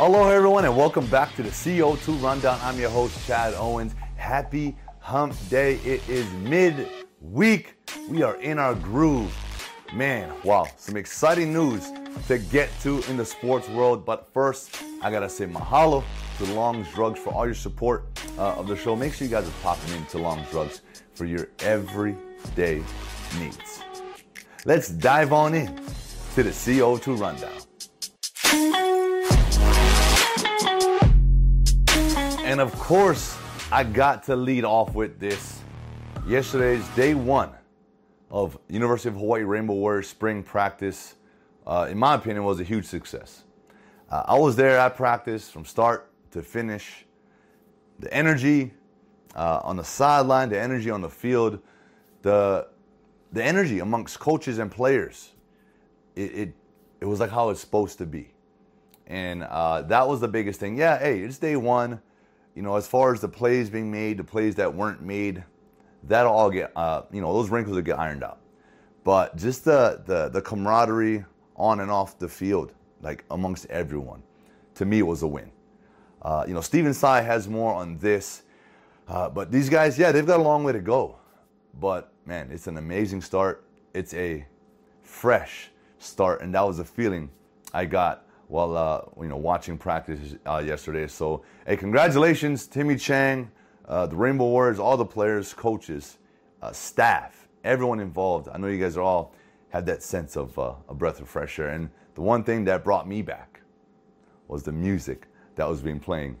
Hello, everyone, and welcome back to the CO2 Rundown. I'm your host, Chad Owens. Happy Hump Day. It is mid-week. We are in our groove. Man, wow, some exciting news to get to in the sports world. But first, I gotta say mahalo to Longs Drugs for all your support uh, of the show. Make sure you guys are popping into Longs Drugs for your everyday needs. Let's dive on in to the CO2 Rundown. And of course, I got to lead off with this. Yesterday's day one of University of Hawaii Rainbow Warriors spring practice, uh, in my opinion, was a huge success. Uh, I was there at practice from start to finish. The energy uh, on the sideline, the energy on the field, the the energy amongst coaches and players, it it, it was like how it's supposed to be, and uh, that was the biggest thing. Yeah, hey, it's day one you know, as far as the plays being made, the plays that weren't made, that'll all get, uh, you know, those wrinkles will get ironed out. But just the, the, the camaraderie on and off the field, like amongst everyone, to me, was a win. Uh, you know, Stephen Tsai has more on this, uh, but these guys, yeah, they've got a long way to go. But man, it's an amazing start. It's a fresh start, and that was the feeling I got while uh, you know watching practice uh, yesterday. So, hey, congratulations, Timmy Chang, uh, the Rainbow Warriors, all the players, coaches, uh, staff, everyone involved. I know you guys are all had that sense of uh, a breath of fresh air. And the one thing that brought me back was the music that was being playing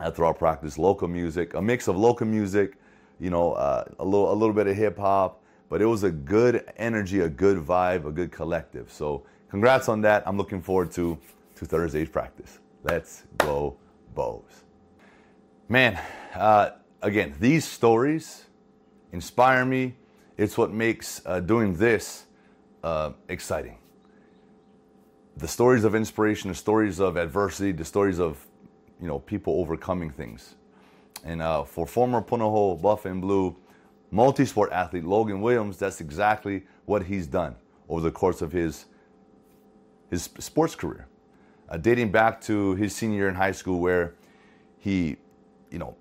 after our practice. Local music, a mix of local music, you know, uh, a little a little bit of hip hop. But it was a good energy, a good vibe, a good collective. So, congrats on that. I'm looking forward to to Thursday's practice. Let's go, Bows. Man, uh, again, these stories inspire me. It's what makes uh, doing this uh, exciting. The stories of inspiration, the stories of adversity, the stories of you know people overcoming things. And uh, for former Punahou Buff and Blue multi-sport athlete Logan Williams, that's exactly what he's done over the course of his his sports career uh, dating back to his senior year in high school where he, you know,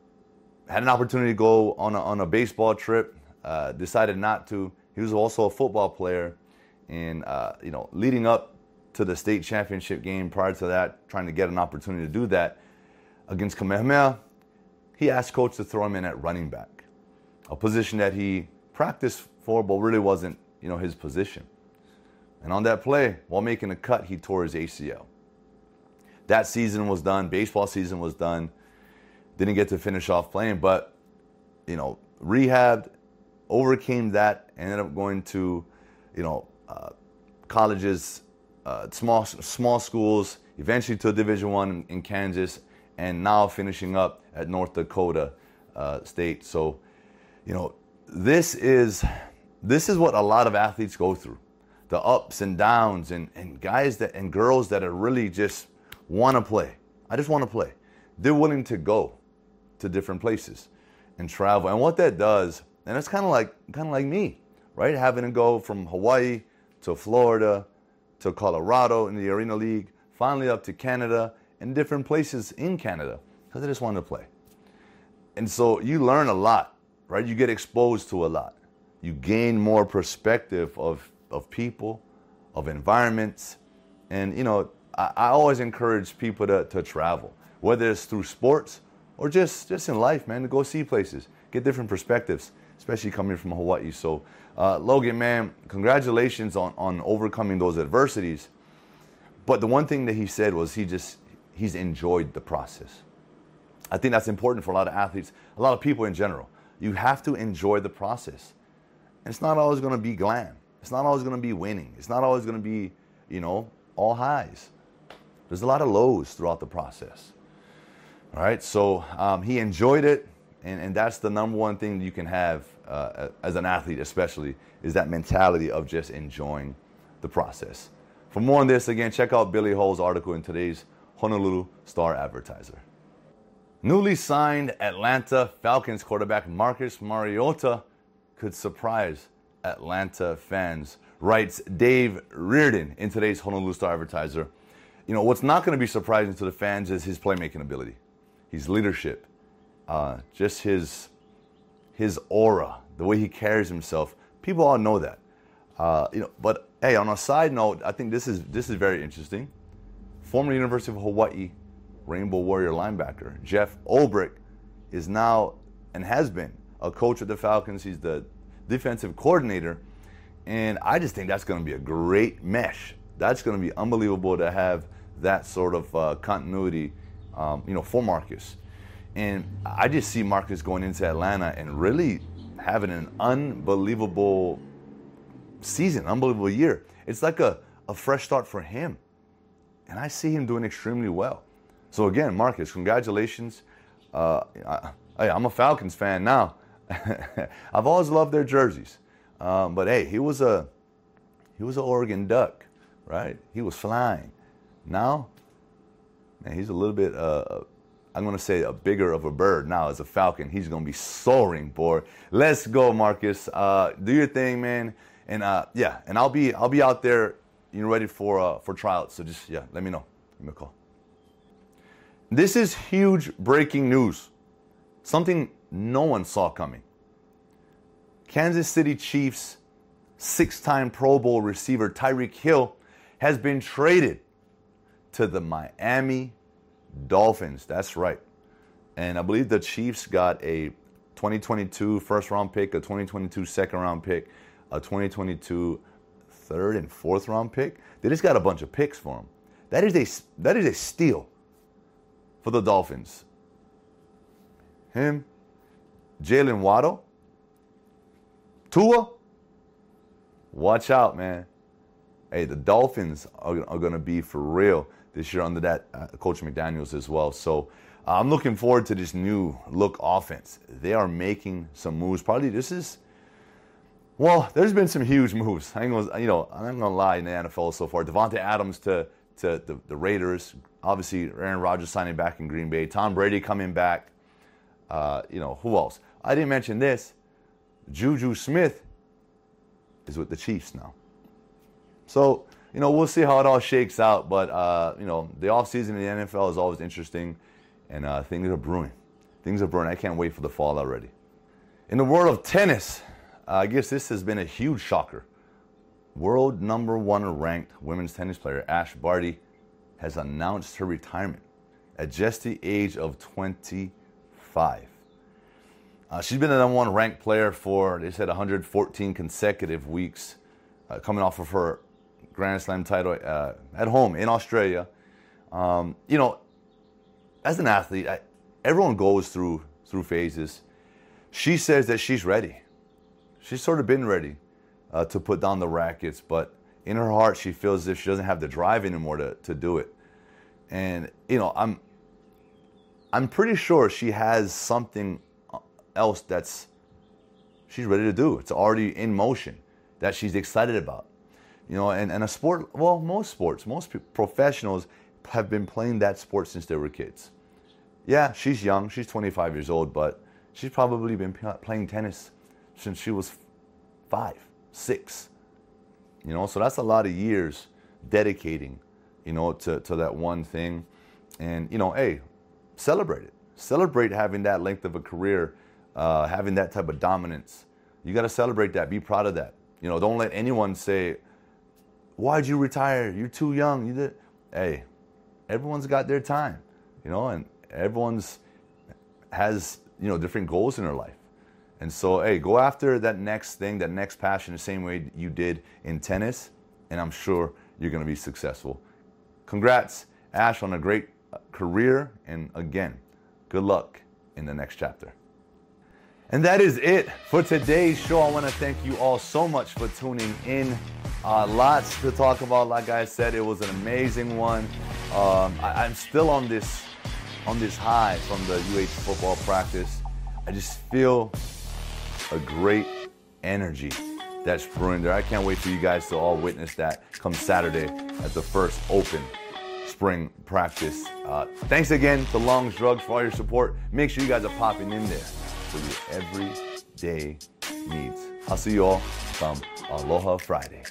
had an opportunity to go on a, on a baseball trip, uh, decided not to. He was also a football player, and uh, you know, leading up to the state championship game prior to that, trying to get an opportunity to do that against Kamehameha, he asked coach to throw him in at running back, a position that he practiced for but really wasn't, you know, his position. And on that play, while making a cut, he tore his ACL that season was done. Baseball season was done. Didn't get to finish off playing, but you know, rehabbed, overcame that, ended up going to, you know, uh, colleges, uh, small small schools, eventually to a Division One in, in, Kansas, and now finishing up at North Dakota uh, State. So, you know, this is this is what a lot of athletes go through, the ups and downs, and and guys that and girls that are really just want to play. I just want to play. They're willing to go to different places and travel. And what that does, and it's kind of like kind of like me, right? Having to go from Hawaii to Florida to Colorado in the Arena League, finally up to Canada and different places in Canada because I just wanted to play. And so you learn a lot, right? You get exposed to a lot. You gain more perspective of, of people, of environments, and you know, I, I always encourage people to, to travel, whether it's through sports or just, just in life, man, to go see places, get different perspectives, especially coming from Hawaii. So, uh, Logan, man, congratulations on, on overcoming those adversities. But the one thing that he said was he just, he's enjoyed the process. I think that's important for a lot of athletes, a lot of people in general. You have to enjoy the process. And it's not always going to be glam. It's not always going to be winning. It's not always going to be, you know, all highs. There's a lot of lows throughout the process. All right, so um, he enjoyed it, and, and that's the number one thing you can have uh, as an athlete, especially, is that mentality of just enjoying the process. For more on this, again, check out Billy Hull's article in today's Honolulu Star Advertiser. Newly signed Atlanta Falcons quarterback Marcus Mariota could surprise Atlanta fans, writes Dave Reardon in today's Honolulu Star Advertiser you know, what's not going to be surprising to the fans is his playmaking ability, his leadership, uh, just his his aura, the way he carries himself. People all know that. Uh, you know, but hey, on a side note, I think this is this is very interesting. Former University of Hawaii Rainbow Warrior linebacker Jeff Ulbrich is now and has been a coach of the Falcons. He's the defensive coordinator, and I just think that's going to be a great mesh. That's going to be unbelievable to have that sort of uh, continuity, um, you know, for Marcus. And I just see Marcus going into Atlanta and really having an unbelievable season, unbelievable year. It's like a, a fresh start for him. And I see him doing extremely well. So again, Marcus, congratulations. Uh, I, I'm a Falcons fan now. I've always loved their jerseys. Um, but hey, he was a he was an Oregon Duck, right? He was flying. Now, man, he's a little bit uh, I'm going to say a bigger of a bird now as a falcon. He's going to be soaring, boy. Let's go, Marcus. Uh, do your thing, man. And uh, yeah, and I'll be I'll be out there, you know, ready for uh, for tryouts. So just yeah, let me know. Give me a call. This is huge breaking news. Something no one saw coming. Kansas City Chiefs six-time Pro Bowl receiver Tyreek Hill has been traded to the Miami Dolphins. That's right. And I believe the Chiefs got a 2022 first round pick, a 2022 second round pick, a 2022 third and fourth round pick. They just got a bunch of picks for him. That is a that is a steal for the Dolphins. Him, Jaylen Waddle, Tua. Watch out, man. Hey, the Dolphins are, are going to be for real this year under that uh, Coach McDaniels as well. So uh, I'm looking forward to this new look offense. They are making some moves. Probably this is. Well, there's been some huge moves. I ain't gonna, you know, I'm not gonna lie in the NFL so far. Davante Adams to to the, the, Raiders. Obviously, Aaron Rodgers signing back in Green Bay. Tom Brady coming back. Uh, you know who else? I didn't mention this. Juju Smith is with the Chiefs now. So you know, we'll see how it all shakes out. But, uh, you know, the offseason in the NFL is always interesting, and uh, things are brewing. Things are brewing. I can't wait for the fall already. In the world of tennis, uh, I guess this has been a huge shocker. World number one ranked women's tennis player Ash Barty has announced her retirement at just the age of 25. Uh, she's been the number one ranked player for, they said, 114 consecutive weeks, uh, coming off of her Grand Slam title uh, at home in Australia. Um, you know, as an athlete, I, everyone goes through through phases. She says that she's ready. She's sort of been ready uh, to put down the rackets, but in her heart, she feels as if she doesn't have the drive anymore to, to do it. And you know, I'm I'm pretty sure she has something else that's she's ready to do. It's already in motion that she's excited about. You know, and, and a sport, well, most sports, most professionals have been playing that sport since they were kids. Yeah, she's young, she's 25 years old, but she's probably been playing tennis since she was five, six. You know, so that's a lot of years dedicating, you know, to, to that one thing. And, you know, hey, celebrate it. Celebrate having that length of a career, uh, having that type of dominance. You got to celebrate that. Be proud of that. You know, don't let anyone say, why'd you retire? You're too young. You did. Hey, everyone's got their time, you know, and everyone's has you know different goals in their life. And so, hey, go after that next thing, that next passion, the same way you did in tennis, and I'm sure you're going to be successful. Congrats, Ash, on a great uh, career, and again, good luck in the next chapter. And that is it for today's show. I want to thank you all so much for tuning in. Uh, lots to talk about. Like I said, it was an amazing one. Um, I, am still on this on this high from the UH football practice. I just feel a great energy that's brewing there. I can't wait for you guys to all witness that come Saturday at the first open spring practice. Uh, thanks again to Longs Drugs for all your support. Make sure you guys are popping in there for your everyday needs. I'll see you all come Aloha Friday.